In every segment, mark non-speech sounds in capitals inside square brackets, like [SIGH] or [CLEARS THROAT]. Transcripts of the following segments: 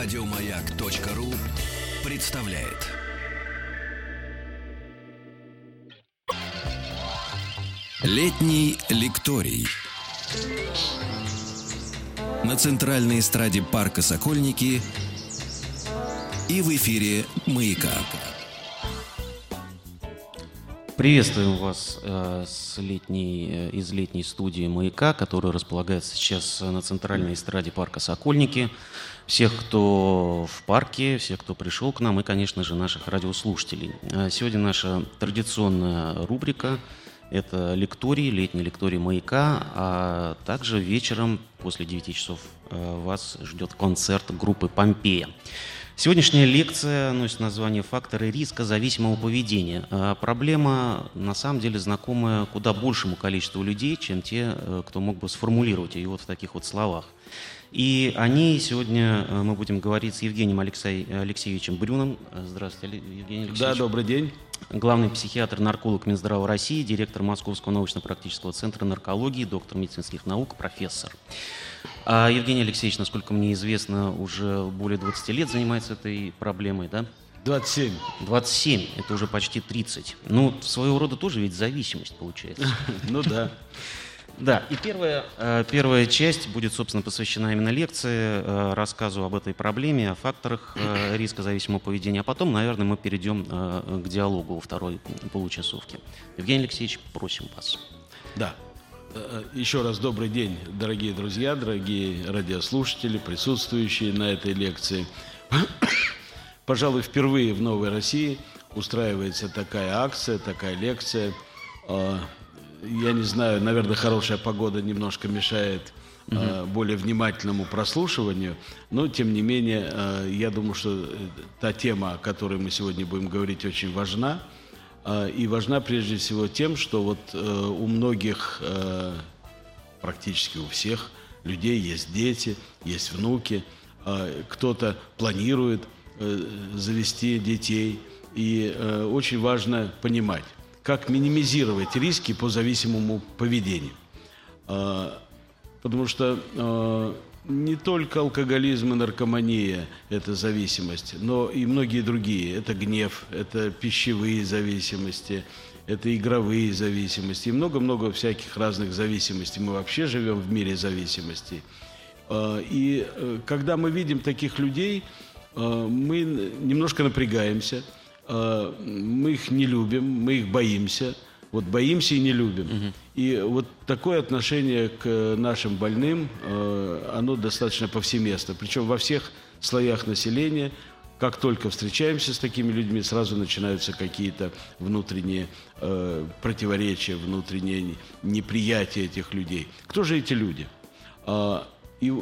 Радиомаяк.ру представляет. Летний лекторий. На центральной эстраде парка «Сокольники» и в эфире «Маяка». Приветствуем вас э, с летней, э, из летней студии «Маяка», которая располагается сейчас на центральной эстраде парка «Сокольники». Всех, кто в парке, всех, кто пришел к нам, и, конечно же, наших радиослушателей. Э, сегодня наша традиционная рубрика – это лекторий, летний лекторий «Маяка», а также вечером после 9 часов э, вас ждет концерт группы «Помпея». Сегодняшняя лекция носит название «Факторы риска зависимого поведения». А проблема, на самом деле, знакомая куда большему количеству людей, чем те, э, кто мог бы сформулировать ее вот в таких вот словах. И о ней сегодня э, мы будем говорить с Евгением Алексей, Алексеевичем Брюном. Здравствуйте, Евгений Алексеевич. Да, добрый день. Главный психиатр, нарколог Минздрава России, директор Московского научно-практического центра наркологии, доктор медицинских наук, профессор. А Евгений Алексеевич, насколько мне известно, уже более 20 лет занимается этой проблемой, да? 27. 27, это уже почти 30. Ну, своего рода тоже ведь зависимость получается. [LAUGHS] Ну да. Да, и первая, э, первая часть будет, собственно, посвящена именно лекции, э, рассказу об этой проблеме, о факторах э, риска зависимого поведения. А потом, наверное, мы перейдем к диалогу во второй получасовке. Евгений Алексеевич, просим вас. Да. Еще раз добрый день, дорогие друзья, дорогие радиослушатели, присутствующие на этой лекции. [COUGHS] Пожалуй, впервые в Новой России устраивается такая акция, такая лекция я не знаю, наверное, хорошая погода немножко мешает угу. более внимательному прослушиванию, но тем не менее, э, я думаю, что э, та тема, о которой мы сегодня будем говорить, очень важна. И важна прежде всего тем, что вот у многих, практически у всех людей есть дети, есть внуки, кто-то планирует завести детей. И очень важно понимать, как минимизировать риски по зависимому поведению. А, потому что а, не только алкоголизм и наркомания – это зависимость, но и многие другие. Это гнев, это пищевые зависимости, это игровые зависимости и много-много всяких разных зависимостей. Мы вообще живем в мире зависимостей. А, и э, когда мы видим таких людей, мы немножко напрягаемся – мы их не любим, мы их боимся. Вот боимся и не любим. Угу. И вот такое отношение к нашим больным, э, оно достаточно повсеместно. Причем во всех слоях населения, как только встречаемся с такими людьми, сразу начинаются какие-то внутренние э, противоречия, внутреннее неприятие этих людей. Кто же эти люди? Э, и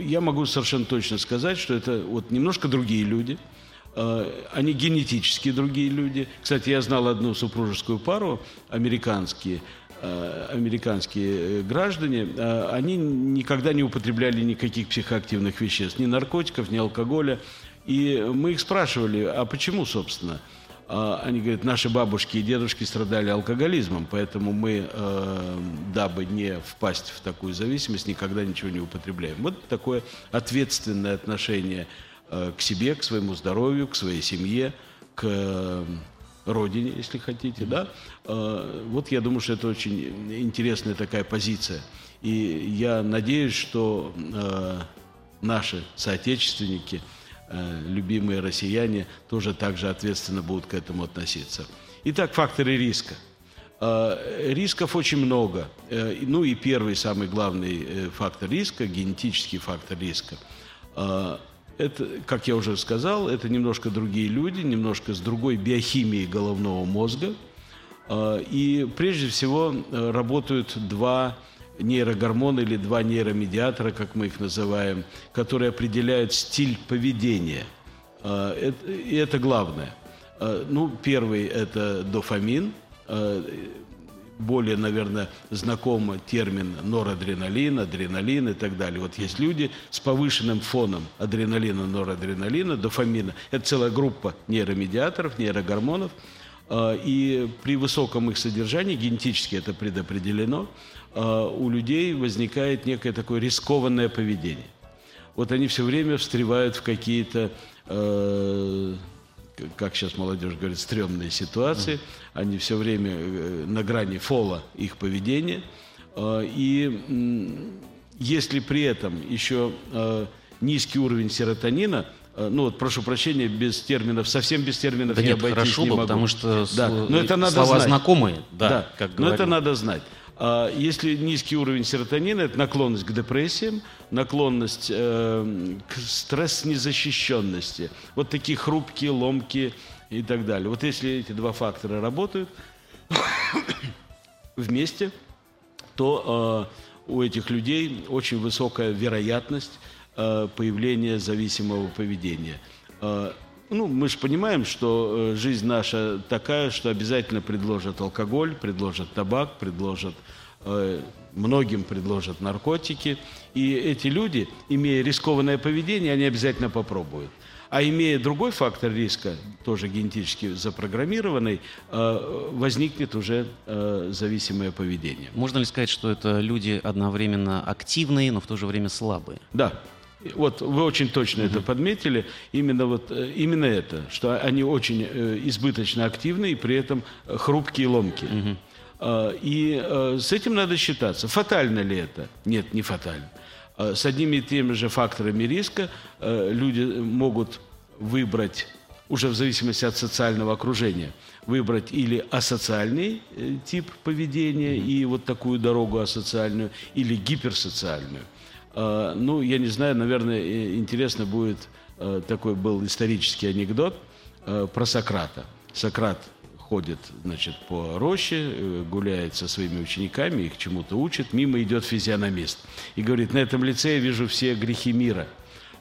я могу совершенно точно сказать, что это вот немножко другие люди – они генетически другие люди. Кстати, я знал одну супружескую пару, американские, э, американские э, граждане, они никогда не употребляли никаких психоактивных веществ, ни наркотиков, ни алкоголя. И мы их спрашивали, а почему, собственно? Они говорят, наши бабушки и дедушки страдали алкоголизмом, поэтому мы, дабы не впасть в такую зависимость, никогда ничего не употребляем. Вот такое ответственное отношение Э, к себе, к своему здоровью, к своей семье, к э, родине, если хотите, да. Э, вот я думаю, что это очень интересная такая позиция. И я надеюсь, что наши соотечественники, любимые россияне, тоже так же ответственно будут к этому относиться. Итак, факторы риска. Рисков очень много. Ну и первый, самый главный фактор риска, генетический фактор риска – это, как я уже сказал, это немножко другие люди, немножко с другой биохимией головного мозга. А, и прежде всего э, работают два нейрогормона или два нейромедиатора, как мы их называем, которые определяют стиль поведения. А, и это главное. А, ну, первый – это дофамин, более, наверное, знаком термин норадреналин, адреналин и так далее. Вот есть люди с повышенным фоном адреналина, норадреналина, дофамина. Это целая группа нейромедиаторов, нейрогормонов. А, и при высоком их содержании, генетически это предопределено, а, у людей возникает некое такое рискованное поведение. вот они все время встревают в какие-то, э, как сейчас молодежь говорит, стрёмные ситуации. Они все время э, на грани фола их поведения. Э, и если при этом еще э, низкий уровень серотонина, э, ну вот прошу прощения, без терминов, совсем без терминов Да не нет, обойтись хорошо не бы, могу. потому что Да, но это надо слова знать. знакомые, да, как но это говорил. надо знать. А Если низкий уровень серотонина, это наклонность к депрессиям, наклонность э, к стресс-незащищенности. Вот такие хрупкие, ломкие и так далее. Вот если эти два фактора работают [COUGHS] вместе, то э, у этих людей очень высокая вероятность э, появления зависимого поведения. Ну, мы же понимаем, что э, жизнь наша такая, что обязательно предложат алкоголь, предложат табак, предложат э, многим предложат наркотики. И эти люди, имея рискованное поведение, они обязательно попробуют. А имея другой фактор риска, тоже генетически запрограммированный, э, возникнет уже зависимое поведение. Можно ли сказать, что это люди одновременно активные, но в то же время слабые? Да. Вот вы очень точно это подметили. Именно, вот, э, именно это, что они очень э, избыточно активны и при этом хрупкие и ломкие. Э, И с этим надо считаться. Фатально ли это? Нет, не фатально. Э, С одними и теми же факторами риска люди могут выбрать, уже в зависимости от социального окружения, выбрать или асоциальный тип поведения и вот такую дорогу асоциальную, или гиперсоциальную. Э, Ну, я не знаю, наверное, интересно будет, э, такой был исторический анекдот э, про Сократа. Сократ ходит, значит, по роще, гуляет со своими учениками, их чему-то учит, мимо идет физиономист. И говорит, на этом лице я вижу все грехи мира.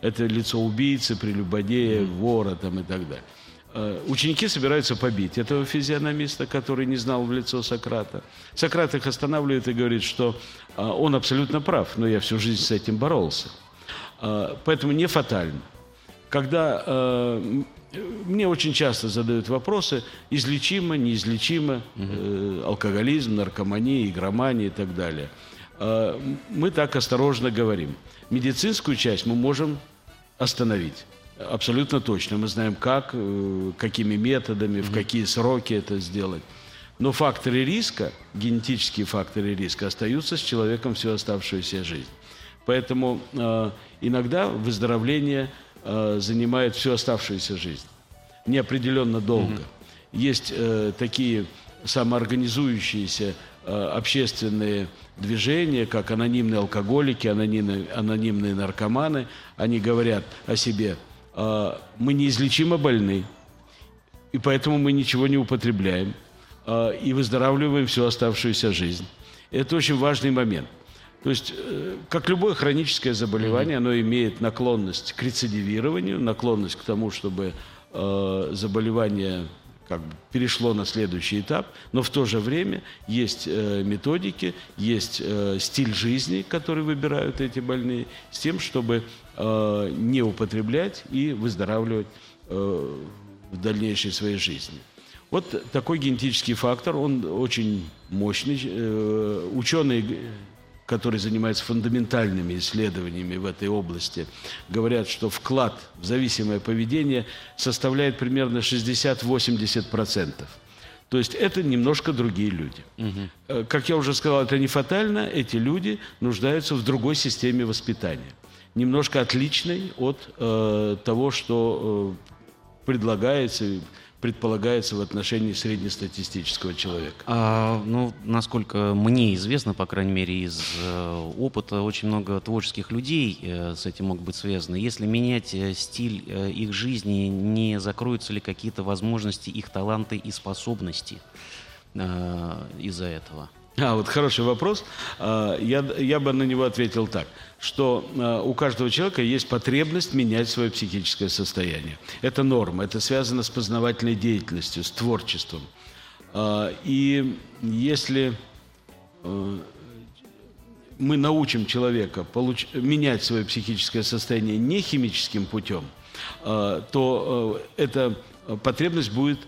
Это лицо убийцы, прелюбодея, вора там и так далее. Э, Ученики собираются побить этого физиономиста, который не знал в лицо Сократа. Сократ их останавливает и говорит, что а, он абсолютно прав, но я всю жизнь с этим боролся. А, Поэтому не фатально. Когда э, мне очень часто задают вопросы, излечимо, неизлечимо, э, алкоголизм, наркомания, игромания и так далее. Э, мы так осторожно говорим. Медицинскую часть мы можем остановить. Абсолютно точно. Мы знаем, как, э, какими методами, в какие сроки это сделать. Но факторы риска, генетические факторы риска, остаются с человеком всю оставшуюся жизнь. Поэтому э, иногда выздоровление э, занимает всю оставшуюся жизнь. Неопределенно долго. Есть э, такие самоорганизующиеся э, общественные движения, как анонимные алкоголики, анонимные, анонимные наркоманы. Они говорят о себе, мы неизлечимо больны, и поэтому мы ничего не употребляем э, и выздоравливаем всю оставшуюся жизнь. Это очень важный момент. То есть, э, как любое хроническое заболевание, оно имеет наклонность к рецидивированию, наклонность к тому, чтобы э, заболевание как бы перешло на следующий этап, но в то же время есть э, методики, есть э, стиль жизни, который выбирают эти больные, с тем, чтобы э, не употреблять и выздоравливать э, в дальнейшей своей жизни. Вот такой генетический фактор, он очень мощный. Э, Ученые, которые занимаются фундаментальными исследованиями в этой области, говорят, что вклад в зависимое поведение составляет примерно 60-80%. То есть это немножко другие люди. Э, Как я уже сказал, это не фатально. Эти люди нуждаются в другой системе воспитания. Немножко отличной от э, того, что э, предлагается, предполагается в отношении среднестатистического человека. А, ну, насколько мне известно, по крайней мере, из э, опыта, очень много творческих людей э, с этим могут быть связаны. Если менять э, стиль э, их жизни, не закроются ли какие-то возможности, их таланты и способности э, из-за этого? А, вот хороший вопрос. А, Я, я бы на него ответил так, что а, у каждого человека есть потребность менять свое психическое состояние. Это норма, это связано с познавательной деятельностью, с творчеством. А, И если мы научим человека получ- менять свое психическое состояние не химическим путем, то эта потребность будет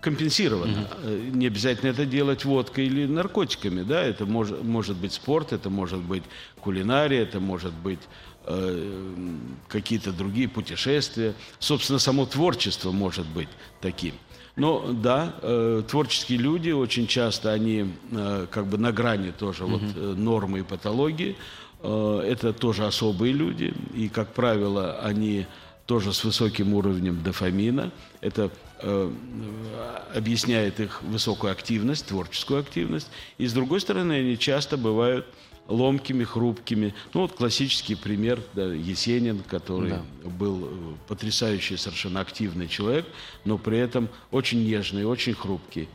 компенсировано. Угу. Не обязательно это делать водкой или наркотиками, да, это может, может быть спорт, это может быть кулинария, это может быть э, какие-то другие путешествия. Собственно, само творчество может быть таким. Но да, э, творческие люди очень часто они э, как бы на грани тоже угу. вот э, нормы и патологии. Э, это тоже особые люди, и как правило они тоже с высоким уровнем дофамина. Это объясняет их высокую активность, творческую активность. И с другой стороны, они часто бывают ломкими, хрупкими. Ну вот классический пример да, Есенин, который да. был э, потрясающий, совершенно активный человек, но при этом очень нежный, очень хрупкий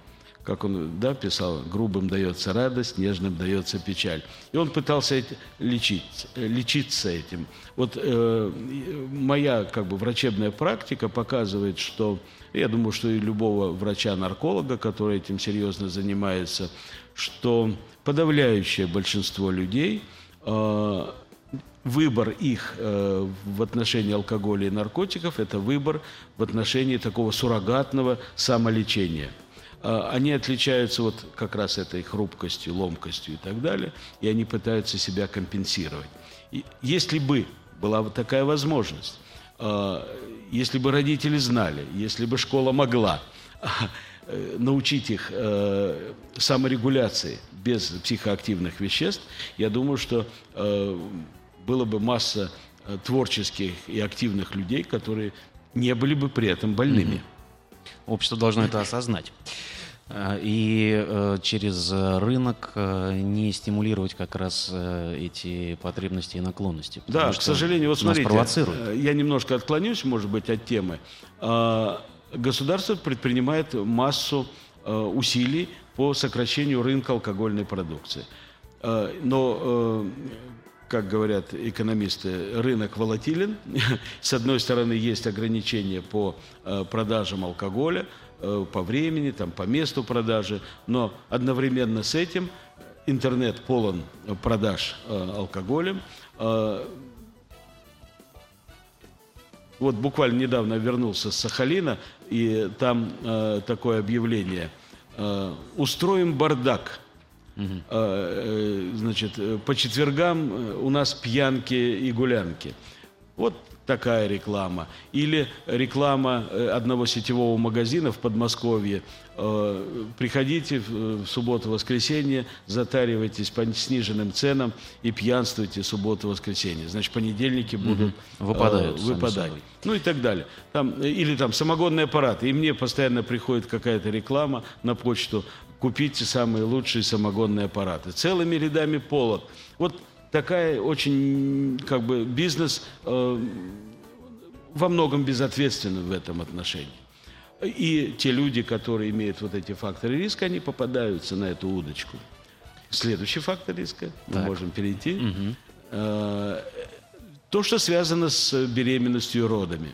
как он да, писал, грубым дается радость, нежным дается печаль. И он пытался лечить, лечиться этим. Вот э, моя как бы врачебная практика показывает, что, я думаю, что и любого врача-нарколога, который этим серьезно занимается, что подавляющее большинство людей э, выбор их э, в отношении алкоголя и наркотиков – это выбор в отношении такого суррогатного самолечения – они отличаются вот как раз этой хрупкостью, ломкостью и так далее, и они пытаются себя компенсировать. И если бы была вот такая возможность, а, если бы родители знали, если бы школа могла э, научить их э, саморегуляции без психоактивных веществ, я думаю, что э, было бы масса творческих и активных людей, которые не были бы при этом больными. Общество должно это осознать. Э, и э, через рынок э, не стимулировать как раз эти потребности и наклонности. Да, к сожалению, вот смотрите, я немножко отклонюсь, может быть, от темы. Государство предпринимает массу усилий по сокращению рынка алкогольной продукции. Но как говорят экономисты, рынок волатилен. [LAUGHS] С одной стороны, есть ограничения по продажам алкоголя, по времени, там, по месту продажи, но одновременно с этим интернет полон продаж э, алкоголем. Э, вот буквально недавно вернулся с Сахалина, и там э, такое объявление. Э, «Устроим бардак». Угу. Э, значит, по четвергам у нас пьянки и гулянки. Вот такая реклама. Или реклама э, одного сетевого магазина в Подмосковье. Э, приходите в субботу-воскресенье, затаривайтесь по сниженным ценам и пьянствуйте субботу-воскресенье. Значит, понедельники будут угу. выпадают. выпадать. Ну и так далее. Там, или там самогонные аппараты. И мне постоянно приходит какая-то реклама на почту. Купите самые лучшие самогонные аппараты. Целыми рядами полок. Вот такая очень, как бы, бизнес э, во многом безответственный в этом отношении. И те люди, которые имеют вот эти факторы риска, они попадаются на эту удочку. Следующий фактор риска, так. мы можем перейти. Угу. Э, то, что связано с беременностью и родами.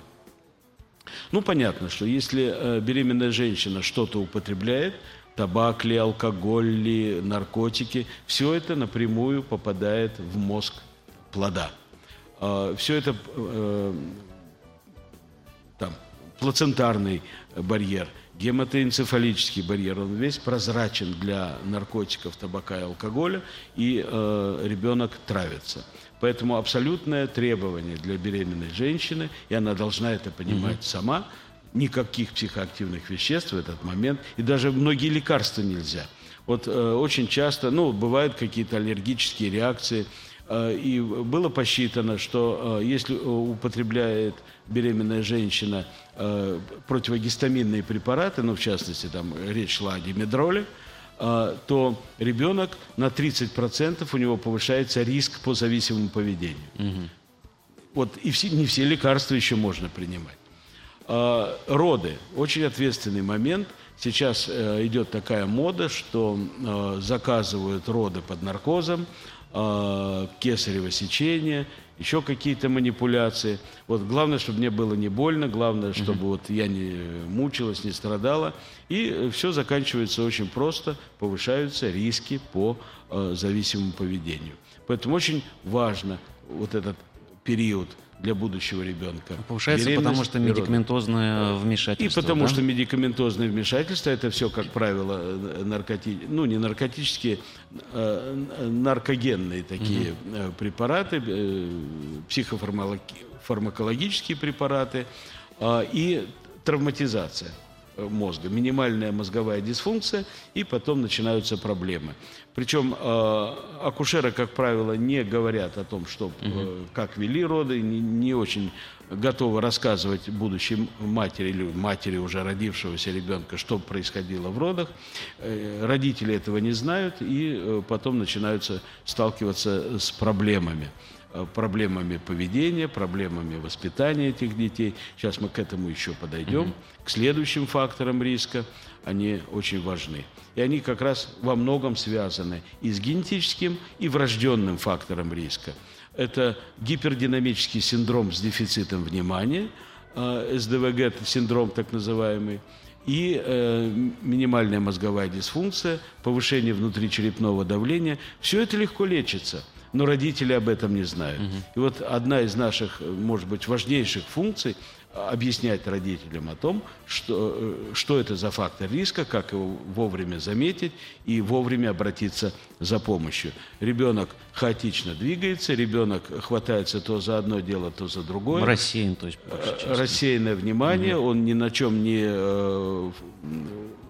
Ну, понятно, что если э, беременная женщина что-то употребляет, табак ли, алкоголь ли, наркотики, все это напрямую попадает в мозг плода. А, все это э, там, плацентарный барьер, гематоэнцефалический барьер, он весь прозрачен для наркотиков, табака и алкоголя, и э, ребенок травится. Поэтому абсолютное требование для беременной женщины, и она должна это понимать угу. сама – никаких психоактивных веществ в этот момент, и даже многие лекарства нельзя. Вот э, очень часто, ну, бывают какие-то аллергические реакции, э, и было посчитано, что э, если употребляет беременная женщина э, противогистаминные препараты, ну, в частности, там речь шла о димедроле, э, то ребенок на 30% у него повышается риск по зависимому поведению. Угу. Вот и все, не все лекарства еще можно принимать. А, роды. Очень ответственный момент. Сейчас э, идет такая мода, что э, заказывают роды под наркозом, э, кесарево сечение, еще какие-то манипуляции. Вот главное, чтобы мне было не больно, главное, чтобы вот я не мучилась, не страдала. И все заканчивается очень просто, повышаются риски по зависимому поведению. Поэтому очень важно вот этот период для будущего ребенка. Повышается, потому что медикаментозное вмешательство. И потому да? что медикаментозное вмешательство это все, как правило, наркоти... ну не наркотические, а наркогенные такие угу. препараты, э, психофармакологические препараты а, и травматизация мозга, минимальная мозговая дисфункция, и потом начинаются проблемы. Причем э, акушеры, как правило, не говорят о том, что, э, как вели роды, не, не очень готовы рассказывать будущей матери или матери уже родившегося ребенка, что происходило в родах. Э, родители этого не знают и э, потом начинаются сталкиваться с проблемами. Э, проблемами поведения, проблемами воспитания этих детей. Сейчас мы к этому еще подойдем. Mm-hmm. К следующим факторам риска они очень важны. И они как раз во многом связаны и с генетическим, и врожденным фактором риска. Это гипердинамический синдром с дефицитом внимания, э, СДВГ, синдром так называемый, и э, минимальная мозговая дисфункция, повышение внутричерепного давления. Все это легко лечится – но родители об этом не знают. Угу. И вот одна из наших, может быть, важнейших функций объяснять родителям о том, что, э, что это за фактор риска, как его вовремя заметить и вовремя обратиться за помощью. Ребенок хаотично двигается, ребенок хватается то за одно дело, то за другое. Рассеян, то есть. Э, рассеянное внимание, угу. он ни на чем не э,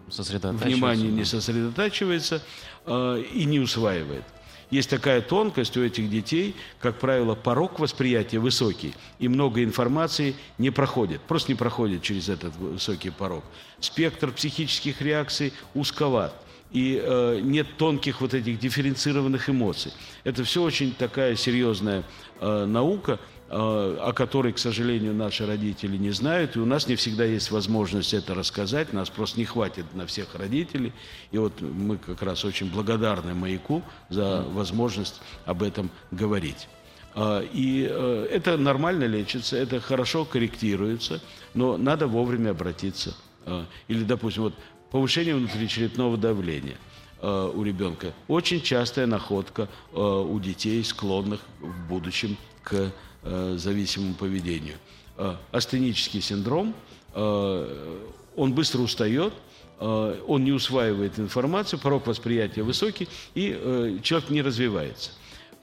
внимание не сосредотачивается э, и не усваивает. Есть такая тонкость у этих детей, как правило, порог восприятия высокий, и много информации не проходит, просто не проходит через этот высокий порог. Спектр психических реакций узковат и э, нет тонких вот этих дифференцированных эмоций. Это все очень такая серьезная э, наука, о которой, к сожалению, наши родители не знают, и у нас не всегда есть возможность это рассказать, нас просто не хватит на всех родителей. И вот мы как раз очень благодарны «Маяку» за возможность об этом говорить. Э, и э, это нормально лечится, это хорошо корректируется, но надо вовремя обратиться. Э, или, допустим, вот повышение внутричерепного давления э, у ребенка. Очень частая находка э, у детей, склонных в будущем к э, зависимому поведению. Э, астенический синдром, э, он быстро устает, э, он не усваивает информацию, порог восприятия высокий, и э, человек не развивается.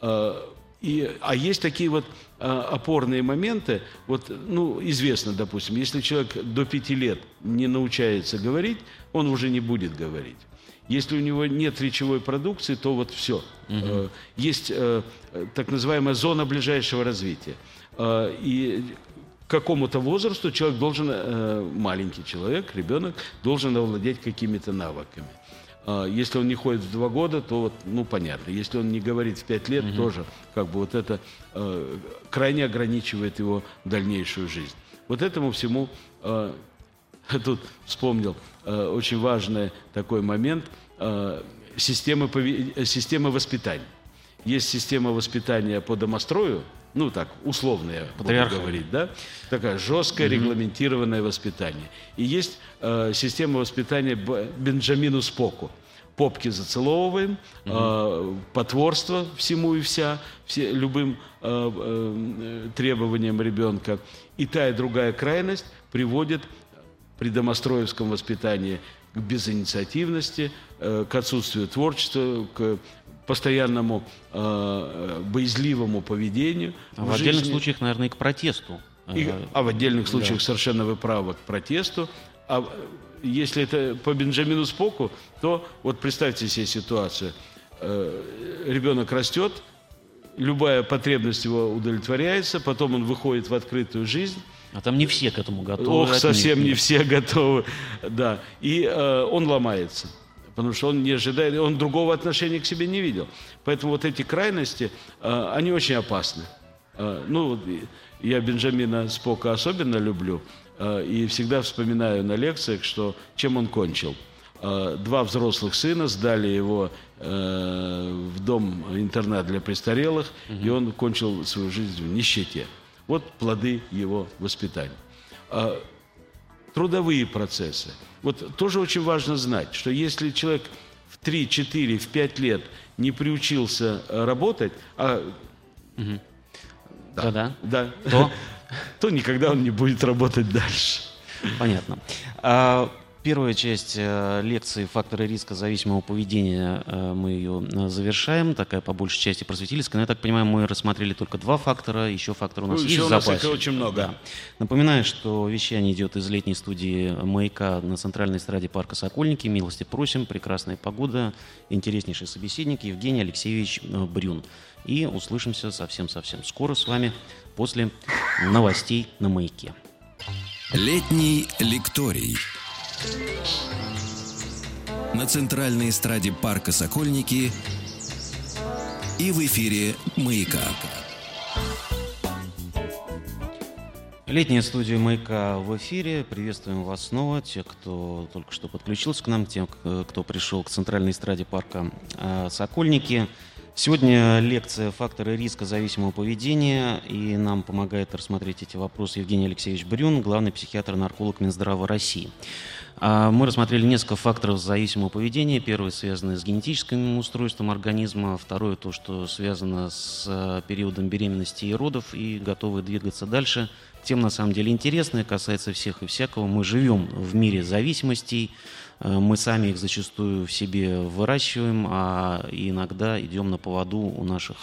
Э, и, а есть такие вот а, опорные моменты. Вот, ну, известно, допустим, если человек до пяти лет не научается говорить, он уже не будет говорить. Если у него нет речевой продукции, то вот все. Угу. Есть э, так называемая зона ближайшего развития. Э, и к какому-то возрасту человек должен, э, маленький человек, ребенок, должен овладеть какими-то навыками. Если он не ходит в два года, то вот, ну понятно. Если он не говорит в пять лет, угу. тоже как бы вот это э, крайне ограничивает его дальнейшую жизнь. Вот этому всему э, [LAUGHS] тут вспомнил э, очень важный такой момент э, системы, системы воспитания. Есть система воспитания по домострою, ну так, условная, буду говорить, да, такая жесткое, угу. регламентированное воспитание. И есть э, система воспитания Бенджамину Споку. Попки зацеловываем, угу. э, потворство всему и вся, все, любым э, э, требованиям ребенка. И та и другая крайность приводит при домостроевском воспитании к безинициативности, э, к отсутствию творчества, к постоянному э, боязливому поведению. А в, в отдельных случаях, наверное, и к протесту. И, а в отдельных случаях да. совершенно вы правы, к протесту. А если это по Бенджамину Споку, то вот представьте себе ситуацию. Э, ребенок растет, любая потребность его удовлетворяется, потом он выходит в открытую жизнь. А там не все к этому готовы. Ох, совсем не все готовы, да. И э, он ломается потому что он не ожидает, он другого отношения к себе не видел. Поэтому вот эти крайности, э, они очень опасны. Э, ну, я Бенджамина Спока особенно люблю э, и всегда вспоминаю на лекциях, что чем он кончил. Два взрослых сына сдали его в дом-интернат для престарелых, угу. и он кончил свою жизнь в нищете. Вот плоды его воспитания трудовые процессы. Вот тоже очень важно знать, что если человек в 3, 4, в 5 лет не приучился работать, а угу. Да-да. Да. То? [LAUGHS] То никогда он не будет работать дальше. Понятно. А, Первая часть э, лекции «Факторы риска зависимого поведения» э, мы ее э, завершаем, такая по большей части просветительская. Но я так понимаю, мы рассмотрели только два фактора, еще фактор у нас Ну, есть еще в у нас запасе. их очень много. Да. Напоминаю, что вещание идет из летней студии «Маяка» на центральной эстраде парка «Сокольники». Милости просим, прекрасная погода, интереснейший собеседник Евгений Алексеевич Брюн. И услышимся совсем-совсем скоро с вами после новостей на «Маяке». Летний лекторий. На центральной эстраде парка «Сокольники» и в эфире «Маяка». Летняя студия «Маяка» в эфире. Приветствуем вас снова, те, кто только что подключился к нам, тем, кто пришел к центральной эстраде парка э, «Сокольники». Сегодня лекция «Факторы риска зависимого поведения», и нам помогает рассмотреть эти вопросы Евгений Алексеевич Брюн, главный психиатр-нарколог Минздрава России. А, Мы рассмотрели несколько факторов зависимого поведения. Первый связан с генетическим устройством организма, второе то, что связано с э, периодом беременности и родов, и готовы двигаться дальше. Тема на самом деле интересная, касается всех и всякого. Мы живем в мире зависимостей, э, мы сами их зачастую в себе выращиваем, а иногда идем на поводу у наших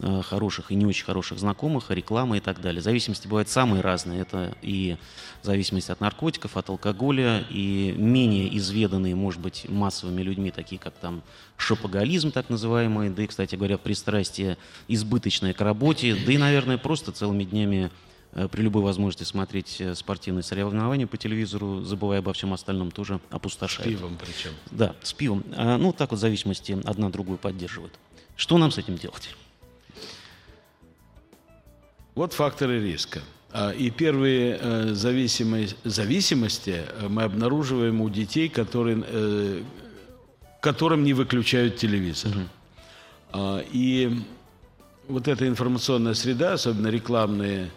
хороших и не очень хороших знакомых, реклама и так далее. Зависимости бывают самые разные. Это и зависимость от наркотиков, от алкоголя, и менее изведанные, может быть, массовыми людьми, такие как там шопоголизм так называемый, да и, кстати говоря, пристрастие избыточное к работе, да и, наверное, просто целыми днями э, при любой возможности смотреть э, спортивные соревнования по телевизору, забывая обо всем остальном, тоже опустошает. Пивом причем. Да, с пивом. А, ну, так вот зависимости одна другую поддерживают. Что нам с этим делать? Вот факторы риска. А, И первые э, зависимости э, мы обнаруживаем у детей, которые, э, которым не выключают телевизор. А, И вот эта информационная среда, особенно рекламные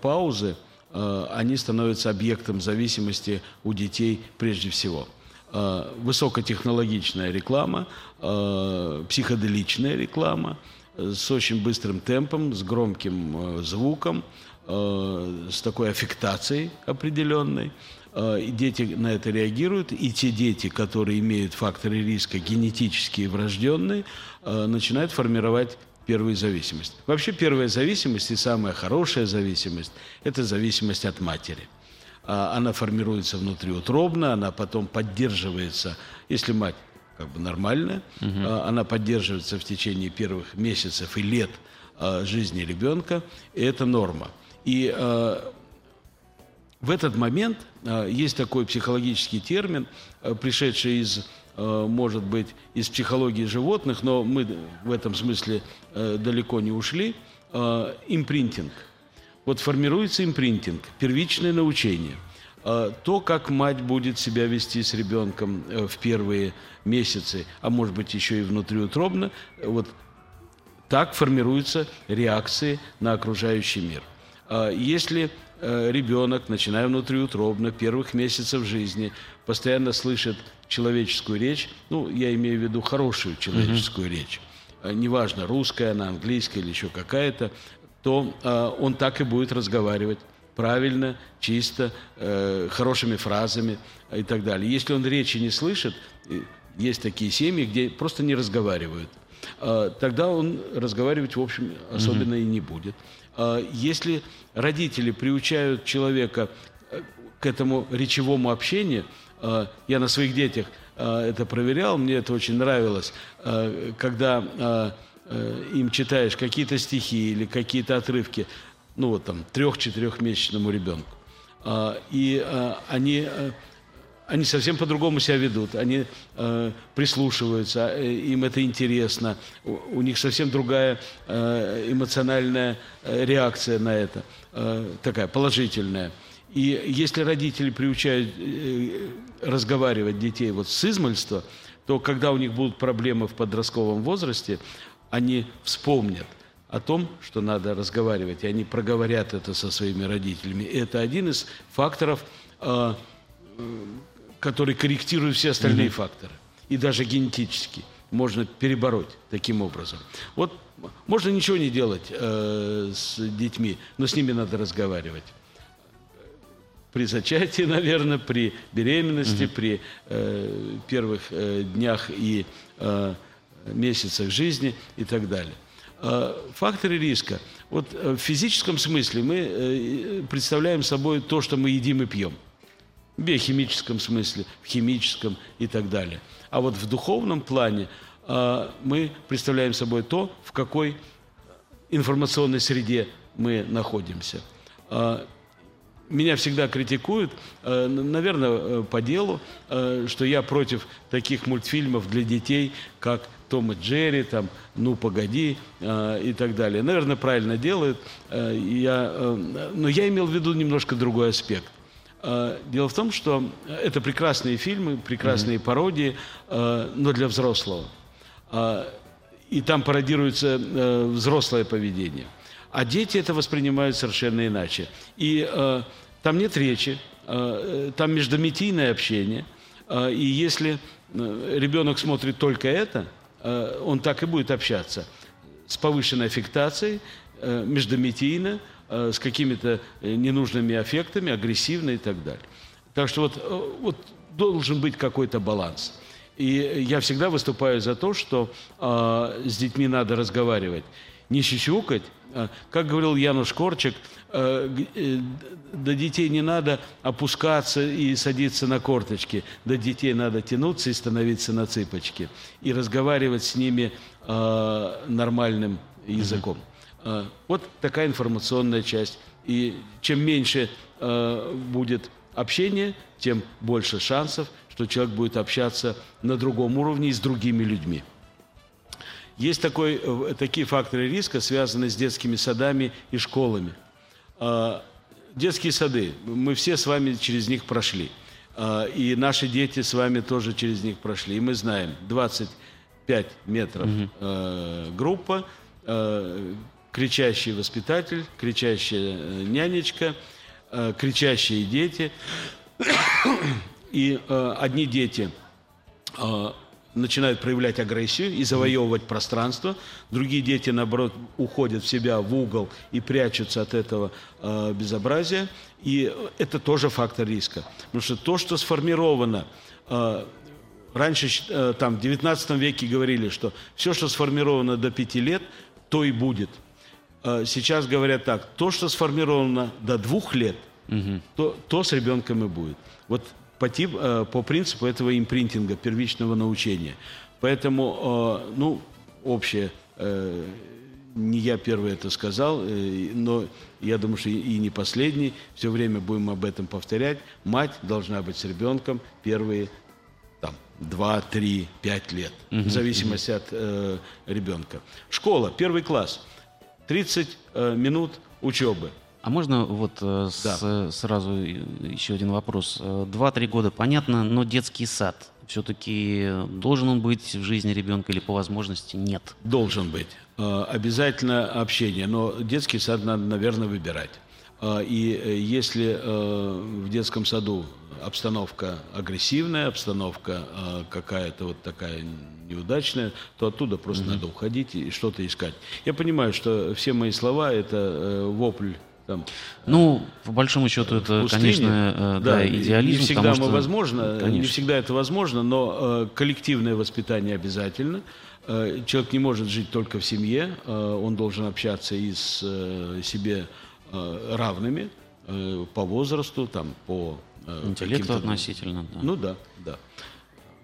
паузы, они становятся объектом зависимости у детей прежде всего. Э, Высокотехнологичная реклама, психоделичная реклама с очень быстрым темпом, с громким э, звуком, э, с такой аффектацией определенной. Э, И дети на это реагируют, и те дети, которые имеют факторы риска генетические врожденные, начинают формировать первую зависимость. Вообще первая зависимость и самая хорошая зависимость – это зависимость от матери. Она формируется внутриутробно, она потом поддерживается, если мать как бы нормальная, а, она поддерживается в течение первых месяцев и лет а, жизни ребенка, и это норма. И а, в этот момент э, есть такой психологический термин, пришедший из, может быть, из психологии животных, но мы в этом смысле далеко не ушли, импринтинг. Вот формируется импринтинг, первичное научение. Э, То, как мать будет себя вести с ребенком э, в первые месяцы, а может быть еще и внутриутробно, э, вот так формируются реакции на окружающий мир. А Если э, ребенок, начиная внутриутробно, первых месяцев жизни, постоянно слышит человеческую речь, ну, я имею в виду хорошую человеческую речь, э, неважно, русская она, английская или еще какая-то, то э, он так и будет разговаривать правильно, чисто, э, хорошими фразами и так далее. Если он речи не слышит, есть такие семьи, где просто не разговаривают, э, тогда он разговаривать, в общем, особенно и не будет. Э, Если родители приучают человека э, к этому речевому общению, э, я на своих детях э, это проверял, мне это очень нравилось, э, когда э, э, им читаешь какие-то стихи или какие-то отрывки, ну вот там трех-четырехмесячному ребенку, А, и э, они э, они совсем по-другому себя ведут, они прислушиваются, им это интересно, у, них совсем другая эмоциональная реакция на это, такая положительная. И если родители приучают э, разговаривать детей вот с измольства, то когда у них будут проблемы в подростковом возрасте, они вспомнят о том, что надо разговаривать, и они проговорят это со своими родителями. И это один из факторов, э, который корректирует все остальные факторы, и даже генетически. можно перебороть таким образом. Вот можно ничего не делать э, с детьми, но с ними надо разговаривать. При зачатии, [LAUGHS] наверное, при беременности, угу. при э, первых э, днях и э, месяцах жизни и так далее. Э, факторы риска. Вот э, в физическом смысле мы э, представляем собой то, что мы едим и пьем. В биохимическом смысле, в химическом и так далее. А вот в духовном плане мы представляем собой то, в какой информационной среде мы находимся. Меня всегда критикуют, наверное, по делу, что я против таких мультфильмов для детей, как том и Джерри, там, ну погоди э, и так далее. Наверное, правильно делают. Э, я, э, но я имел в виду немножко другой аспект. Э, дело в том, что это прекрасные фильмы, прекрасные mm-hmm. пародии, э, но для взрослого. Э, и там пародируется э, взрослое поведение. А дети это воспринимают совершенно иначе. И э, там нет речи, э, там междометийное общение. Э, и если э, ребенок смотрит только это, Э, он так и будет общаться с повышенной аффектацией, э, междометийно, э, с какими-то ненужными аффектами, агрессивно и так далее. Так что вот, вот должен быть какой-то баланс. И я всегда выступаю за то, что э, с детьми надо разговаривать. Не щучукать, а, как говорил Януш Корчик, э, э, до детей не надо опускаться и садиться на корточки, до детей надо тянуться и становиться на цыпочки, и разговаривать с ними э, нормальным языком. Вот такая информационная часть. И чем меньше будет общения, тем больше шансов, что человек будет общаться на другом уровне и с другими людьми. Есть такой, э, такие факторы риска, связанные с детскими садами и школами. А, детские сады, мы все с вами через них прошли. А, и наши дети с вами тоже через них прошли. И мы знаем, 25 метров угу. группа, кричащий воспитатель, кричащая э, нянечка, кричащие дети. И одни дети начинают проявлять агрессию и завоевывать пространство. Другие дети, наоборот, уходят в себя в угол и прячутся от этого э, безобразия. И это тоже фактор риска. Потому что то, что сформировано... Э, раньше, э, там, в 19 веке говорили, что все, что сформировано до 5 лет, то и будет. Э, сейчас говорят так, то, что сформировано до 2 лет, угу. то, то с ребенком и будет. Вот по, тип, э, по принципу этого импринтинга, первичного научения. Поэтому, э, ну, общее, э, не я первый это сказал, но я думаю, что и не последний, все время будем об этом повторять. Мать должна быть с ребенком первые там, 2, 3, 5 лет, угу, в зависимости угу. от э, ребенка. Школа, первый класс, 30 э, минут учебы. А можно вот э, да. с, сразу еще один вопрос? Э, два-три года, понятно, но детский сад все-таки должен он быть в жизни ребенка или по возможности нет? Должен быть. Э, обязательно общение, но детский сад надо, наверное, выбирать. И если в детском саду обстановка агрессивная, обстановка какая-то вот такая неудачная, то оттуда просто mm-hmm. надо уходить и что-то искать. Я понимаю, что все мои слова это вопль там, ну, по большому счету, это, пустыне, конечно, э, да, да, идеализм. Не всегда что... возможно, конечно. не всегда это возможно, но э, коллективное воспитание обязательно. Э, человек не может жить только в семье, э, он должен общаться и с э, себе э, равными э, по возрасту, там, по э, интеллекту относительно. Да. Ну да, да.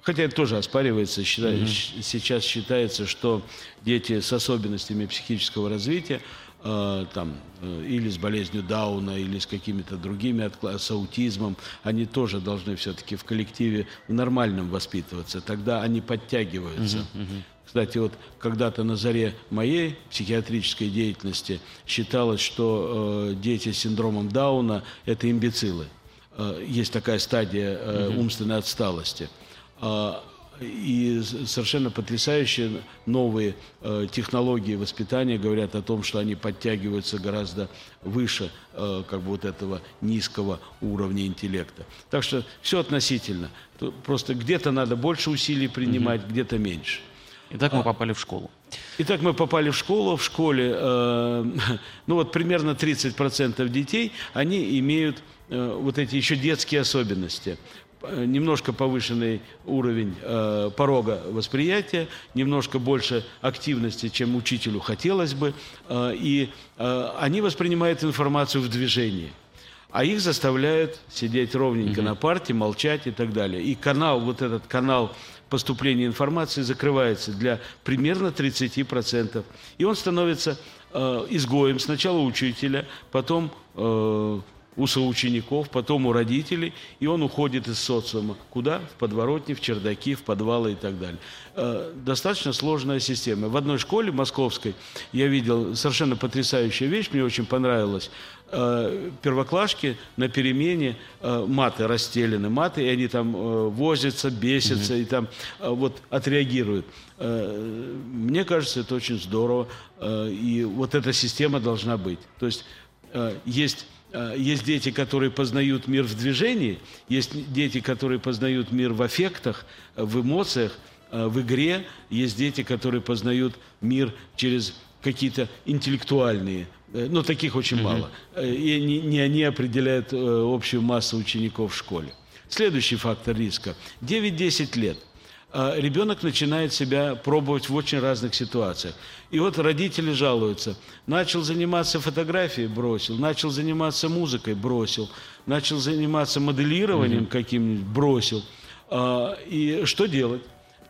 Хотя это тоже оспаривается. Считай, mm-hmm. Сейчас считается, что дети с особенностями психического развития Э, там, э, или с болезнью Дауна, или с какими-то другими, с аутизмом, они тоже должны все-таки в коллективе в нормальном воспитываться. Тогда они подтягиваются. Uh-huh, uh-huh. Кстати, вот когда-то на заре моей психиатрической деятельности считалось, что э, дети с синдромом Дауна – это имбецилы. Э, есть такая стадия э, умственной отсталости. А, и совершенно потрясающие новые э, технологии воспитания говорят о том, что они подтягиваются гораздо выше э, как бы вот этого низкого уровня интеллекта. Так что все относительно. Просто где-то надо больше усилий принимать, угу. где-то меньше. Итак, мы попали в школу. Итак, мы попали в школу. В школе, э, [LAUGHS] ну вот примерно 30% детей, они имеют э, вот эти еще детские особенности. Э, немножко повышенный уровень э, порога восприятия, немножко больше активности, чем учителю хотелось бы, э, и э, они воспринимают информацию в движении а их заставляют сидеть ровненько mm-hmm. на парте, молчать и так далее. И канал, вот этот канал поступления информации закрывается для примерно 30%. И он становится э, изгоем сначала учителя, потом э, у соучеников, потом у родителей, и он уходит из социума. Куда? В подворотни, в чердаки, в подвалы и так далее. Э, достаточно сложная система. В одной школе московской я видел совершенно потрясающая вещь, мне очень понравилась. Э, первоклашки на перемене э, маты расстелены, маты, и они там возятся, бесятся mm-hmm. и там вот отреагируют. Мне кажется, это очень здорово, и вот эта система должна быть. То есть есть Э, есть дети, которые познают мир в движении, есть дети, которые познают мир в аффектах, э, в эмоциях, э, в игре, есть дети, которые познают мир через какие-то интеллектуальные, но таких очень mm-hmm. мало. И не, не они определяют общую массу учеников в школе. Следующий фактор риска. 9-10 лет – ребенок начинает себя пробовать в очень разных ситуациях. И вот родители жалуются. Начал заниматься фотографией, бросил. Начал заниматься музыкой, бросил. Начал заниматься моделированием mm-hmm. каким-нибудь, бросил. А, и что делать?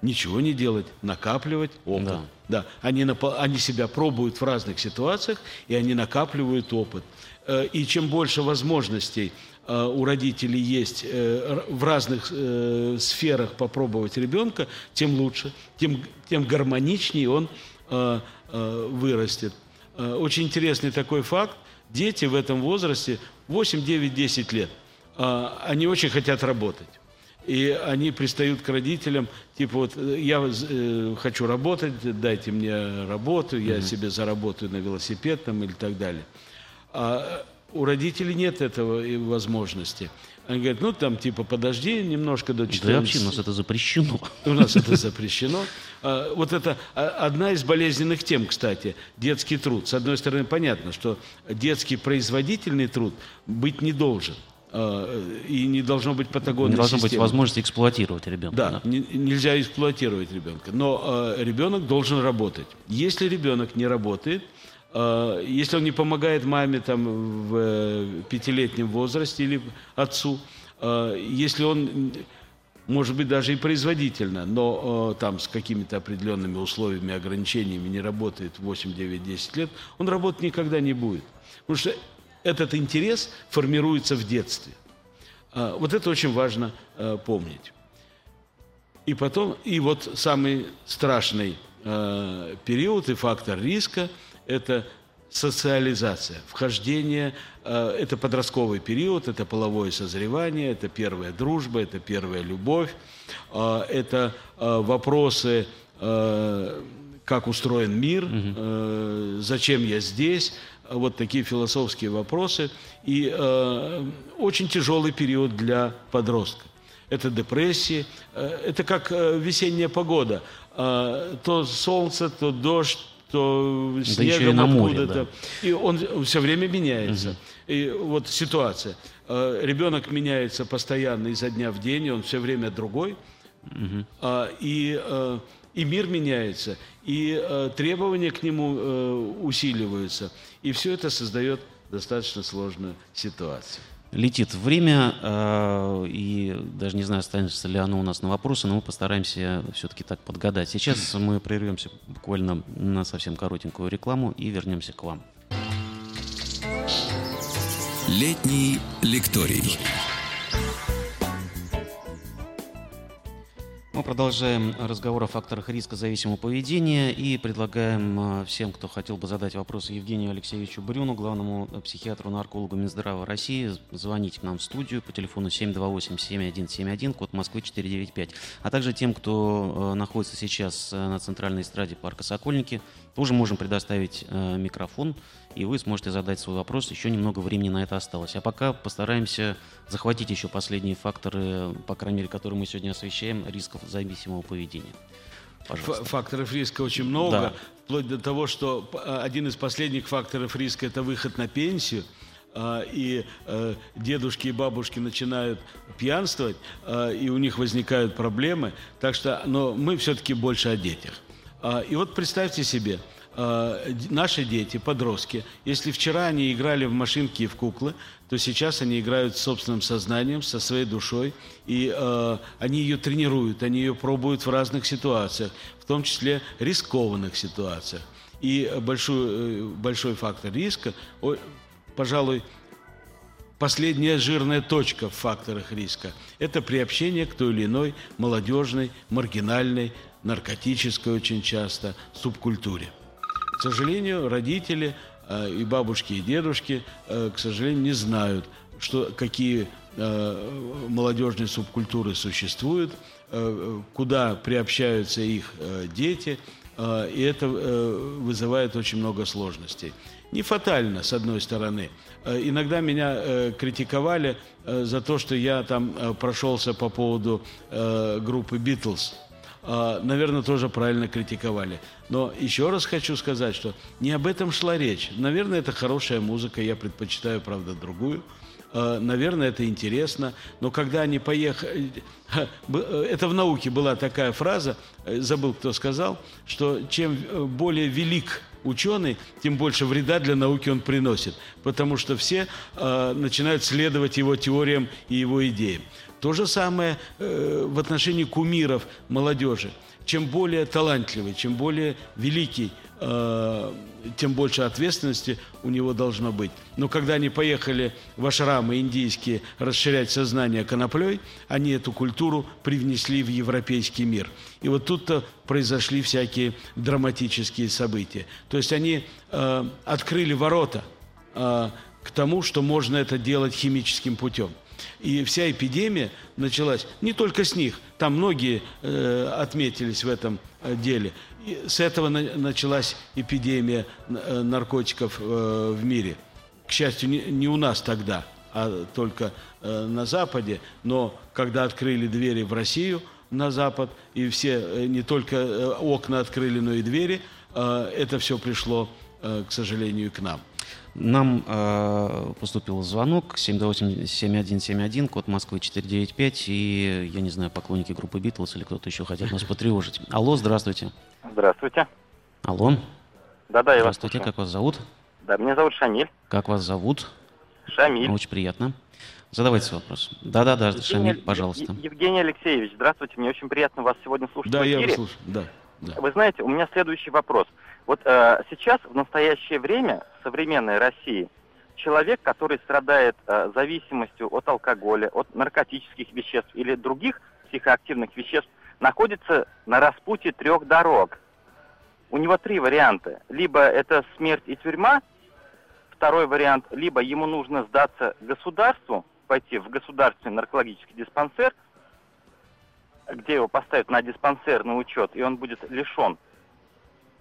Ничего не делать, накапливать опыт. Да. Да, они, они себя пробуют в разных ситуациях, и они накапливают опыт. Э, и чем больше возможностей у родителей есть э, в разных э, сферах попробовать ребенка, тем лучше, тем, тем гармоничнее он вырастет. Очень интересный такой факт. Дети в этом возрасте 8, 9, 10 лет, они очень хотят работать. И они пристают к родителям, типа вот я хочу работать, дайте мне работу, я mm-hmm. себе заработаю на велосипед там, или так далее. А у родителей нет этого возможности. Они говорят, ну там типа подожди немножко до 14. Да вообще у нас это запрещено. У нас это запрещено. А, вот это а, одна из болезненных тем, кстати, детский труд. С одной стороны, понятно, что детский производительный труд быть не должен а, и не должно быть патагонной Не должно системы. быть возможности эксплуатировать ребенка. Да, да. Не, нельзя эксплуатировать ребенка. Но э, ребенок должен работать. Если ребенок не работает, если он не помогает маме там, в э, пятилетнем возрасте или отцу, а, если он, может быть, даже и производительно, но там с какими-то определенными условиями, ограничениями не работает 8, 9, 10 лет, он работать никогда не будет. Потому что этот интерес формируется в детстве. Вот это очень важно помнить. И потом, и вот самый страшный период и фактор риска – это социализация, вхождение, э, это подростковый период, это половое созревание, это первая дружба, это первая любовь, э, это э, вопросы, как устроен мир, угу. зачем я здесь, вот такие философские вопросы. И очень тяжелый период для подростка. Это депрессии, это как весенняя погода. То солнце, то дождь, то снегом да откуда-то. Да. И он все время меняется. Угу. И вот ситуация. Э, Ребенок меняется постоянно изо дня в день, он все время другой. Угу. И, э, и мир меняется, и э, требования к нему усиливаются. И все это создает достаточно сложную ситуацию. Летит время, э, и даже не знаю, останется ли оно у нас на вопросы, но мы постараемся все-таки так подгадать. Сейчас [CLEARS THROAT] мы прервемся буквально на совсем коротенькую рекламу и вернемся к вам. Летний лекторий. Мы продолжаем разговор о факторах риска зависимого поведения и предлагаем э, всем, кто хотел бы задать вопросы Евгению Алексеевичу Брюну, главному психиатру-наркологу Минздрава России, звонить к нам в студию по телефону 728-7171, код Москвы 495. А также тем, кто э, находится сейчас э, на центральной эстраде парка Сокольники, тоже можем предоставить микрофон и вы сможете задать свой вопрос. Еще немного времени на это осталось. А пока постараемся захватить еще последние факторы, по крайней мере, которые мы сегодня освещаем, рисков зависимого поведения. Пожалуйста. Факторов риска очень много, Да. вплоть до того, что п- один из последних факторов риска – это выход на пенсию, а, и э, дедушки и бабушки начинают пьянствовать, а, и у них возникают проблемы. Так что, но мы все-таки больше о детях. А, И вот представьте себе, д- наши дети, подростки, если вчера они играли в машинки и в куклы, то сейчас они играют с собственным сознанием, со своей душой, и э, они ее тренируют, они ее пробуют в разных ситуациях, в том числе рискованных ситуациях. И большой, э, большой фактор риска, о- пожалуй, Последняя жирная точка в факторах риска – это приобщение к той или иной молодежной, маргинальной, наркотической очень часто субкультуре. К сожалению, родители э, и бабушки, и дедушки, э, к сожалению, не знают, что, какие э, молодежные субкультуры существуют, куда приобщаются их дети, и это вызывает очень много сложностей. Не фатально, с одной стороны. Иногда меня критиковали за то, что я там прошелся по поводу группы «Битлз». А, наверное, тоже правильно критиковали. Но еще раз хочу сказать, что не об этом шла речь. Наверное, это хорошая музыка, я предпочитаю, правда, другую. А, Наверное, это интересно, но когда они поехали... [LAUGHS] Это в науке была такая фраза, э, забыл, кто сказал, что чем э, более велик ученый, тем больше вреда для науки он приносит, потому что все э, начинают следовать его теориям и его идеям. То же самое э, в отношении кумиров молодежи. Чем более талантливый, чем более великий, э, тем больше ответственности у него должно быть. Но когда они поехали в ашрамы индийские расширять сознание коноплей, они эту культуру привнесли в европейский мир. И вот тут-то произошли всякие драматические события. То есть они э, открыли ворота э, к тому, что можно это делать химическим путем. И вся эпидемия началась не только с них, там многие э, отметились в этом э, деле. И с этого на- началась эпидемия э, наркотиков э, в мире. К счастью, не, не у нас тогда, а только э, на Западе. Но когда открыли двери в Россию на Запад, и все э, не только окна открыли, но и двери, это все пришло, к сожалению, к нам. Нам э, поступил звонок 728-7171, код Москвы 495, и, я не знаю, поклонники группы Битлз или кто-то еще хотят нас потревожить. Алло, здравствуйте. Здравствуйте. Алло, Да-да, я вас здравствуйте, слушаю. как вас зовут? Да, меня зовут Шамиль. Как вас зовут? Шамиль. Очень приятно. Задавайте вопрос. Да-да-да, Шамиль, пожалуйста. Евгений Алексеевич, здравствуйте. Мне очень приятно вас сегодня слушать Да, я вас слушаю. Да, Вы знаете, у меня следующий вопрос. Вот э, сейчас, в настоящее время, в современной России, человек, который страдает э, зависимостью от алкоголя, от наркотических веществ или других психоактивных веществ, находится на распутье трех дорог. У него три варианта. Либо это смерть и тюрьма, второй вариант, либо ему нужно сдаться государству, пойти в государственный наркологический диспансер, где его поставят на диспансерный учет, и он будет лишен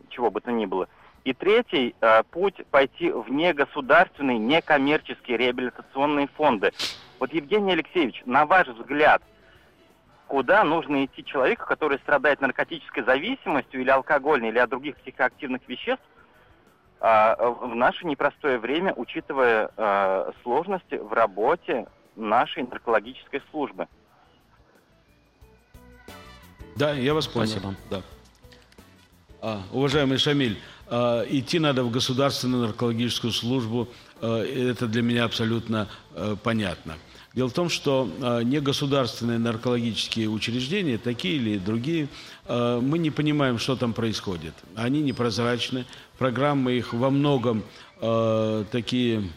чего бы то ни было. И третий э, путь пойти в негосударственные, некоммерческие реабилитационные фонды. Вот, Евгений Алексеевич, на ваш взгляд, куда нужно идти человеку, который страдает наркотической зависимостью или алкогольной, или от других психоактивных веществ, а, в наше непростое время, учитывая э, сложности в работе нашей наркологической службы? Да, я вас понял. Спасибо. Да. А, уважаемый Шамиль, а, идти надо в государственную наркологическую службу, а, это для меня абсолютно а, понятно. Дело в том, что а, негосударственные наркологические учреждения, такие или другие, а, мы не понимаем, что там происходит. Они непрозрачны, программы их во многом а, такие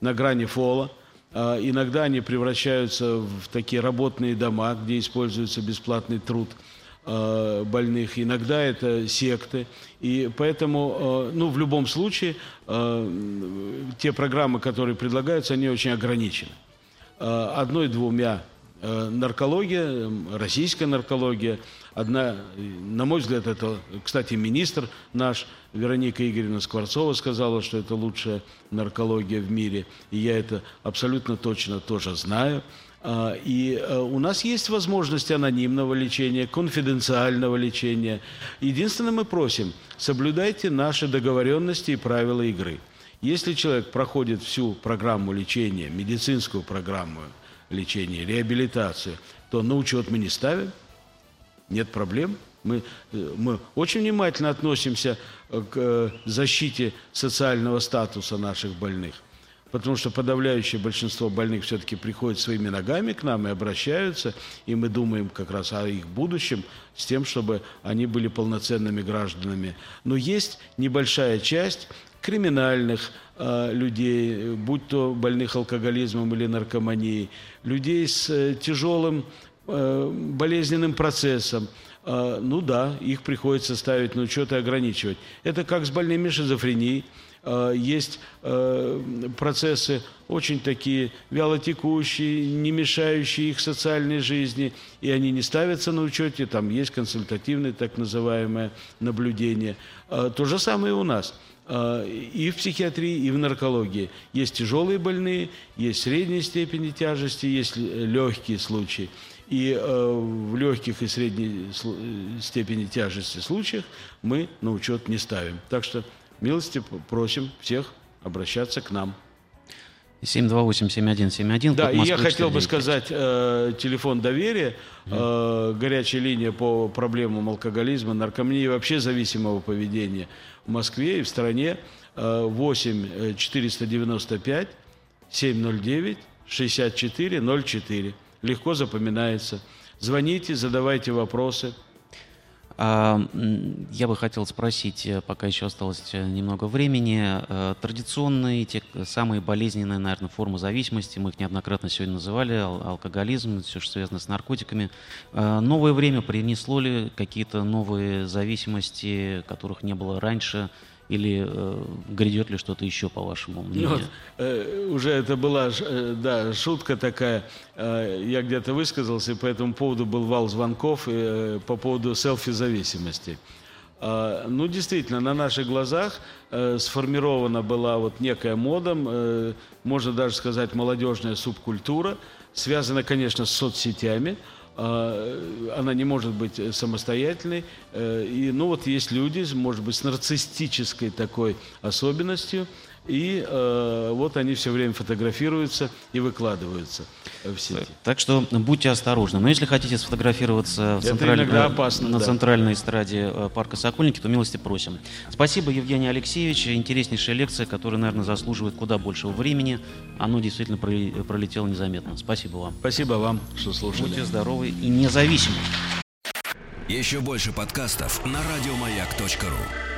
на грани фола. А, Иногда они превращаются в такие работные дома, где используется бесплатный труд а, больных. Иногда это секты. И поэтому, а, ну, в любом случае, те программы, которые предлагаются, они очень ограничены. Одной-двумя наркология, российская наркология. Одна, на мой взгляд, это, кстати, министр наш, Вероника Игоревна Скворцова сказала, что это лучшая наркология в мире. И я это абсолютно точно тоже знаю. А, и э, у нас есть возможность анонимного лечения, конфиденциального лечения. Единственное, мы просим, соблюдайте наши договоренности и правила игры. Если человек проходит всю программу лечения, медицинскую программу лечения, реабилитацию, то на учет мы не ставим, нет проблем. Мы, э, мы очень внимательно относимся э, к защите социального статуса наших больных потому что подавляющее большинство больных все-таки приходят своими ногами к нам и обращаются, и мы думаем как раз о их будущем с тем, чтобы они были полноценными гражданами. Но есть небольшая часть криминальных э, людей, будь то больных алкоголизмом или наркоманией, людей с э, тяжелым э, болезненным процессом, э, ну да, их приходится ставить на учет и ограничивать. Это как с больными шизофренией. Э, есть э, процессы очень такие вялотекущие, не мешающие их социальной жизни, и они не ставятся на учете, там есть консультативное так называемое наблюдение. Э, то же самое у нас и в психиатрии, и в наркологии. Есть тяжелые больные, есть средней степени тяжести, есть легкие случаи. И в легких и средней степени тяжести случаях мы на учет не ставим. Так что милости просим всех обращаться к нам. 728-7171. Да, и я хотел бы сказать э, телефон доверия, э, горячая линия по проблемам алкоголизма, наркомании и вообще зависимого поведения в Москве и в стране э, 8 495 709 64 04. Легко запоминается. Звоните, задавайте вопросы. А, я бы хотел спросить, э, пока еще осталось э, немного времени, э, традиционные, те самые болезненные, наверное, формы зависимости, мы их неоднократно сегодня называли, алкоголизм, все, что связано с наркотиками. Новое время принесло ли какие-то новые зависимости, которых не было раньше? Или э, грядет ли что-то еще, по вашему мнению? Вот, э, уже это была э, да, шутка такая. Э, я где-то высказался, и по этому поводу был вал звонков э, по поводу селфи-зависимости. Э, ну, действительно, на наших глазах э, сформирована была вот некая мода, э, можно даже сказать, молодежная субкультура, связана, конечно, с соцсетями – а, она не может быть э, самостоятельной. Э, и, ну вот есть люди, может быть, с нарциссической такой особенностью, и э, вот они все время фотографируются и выкладываются в сети. Так что будьте осторожны. Но если хотите сфотографироваться в централь... опасно, на да. центральной эстраде э, парка Сокольники, то милости просим. Спасибо, Евгений Алексеевич. Интереснейшая лекция, которая, наверное, заслуживает куда большего времени. Оно действительно пролетело незаметно. Спасибо вам. Спасибо вам, что слушали. Будьте здоровы и независимы. Еще больше подкастов на радиомаяк.ру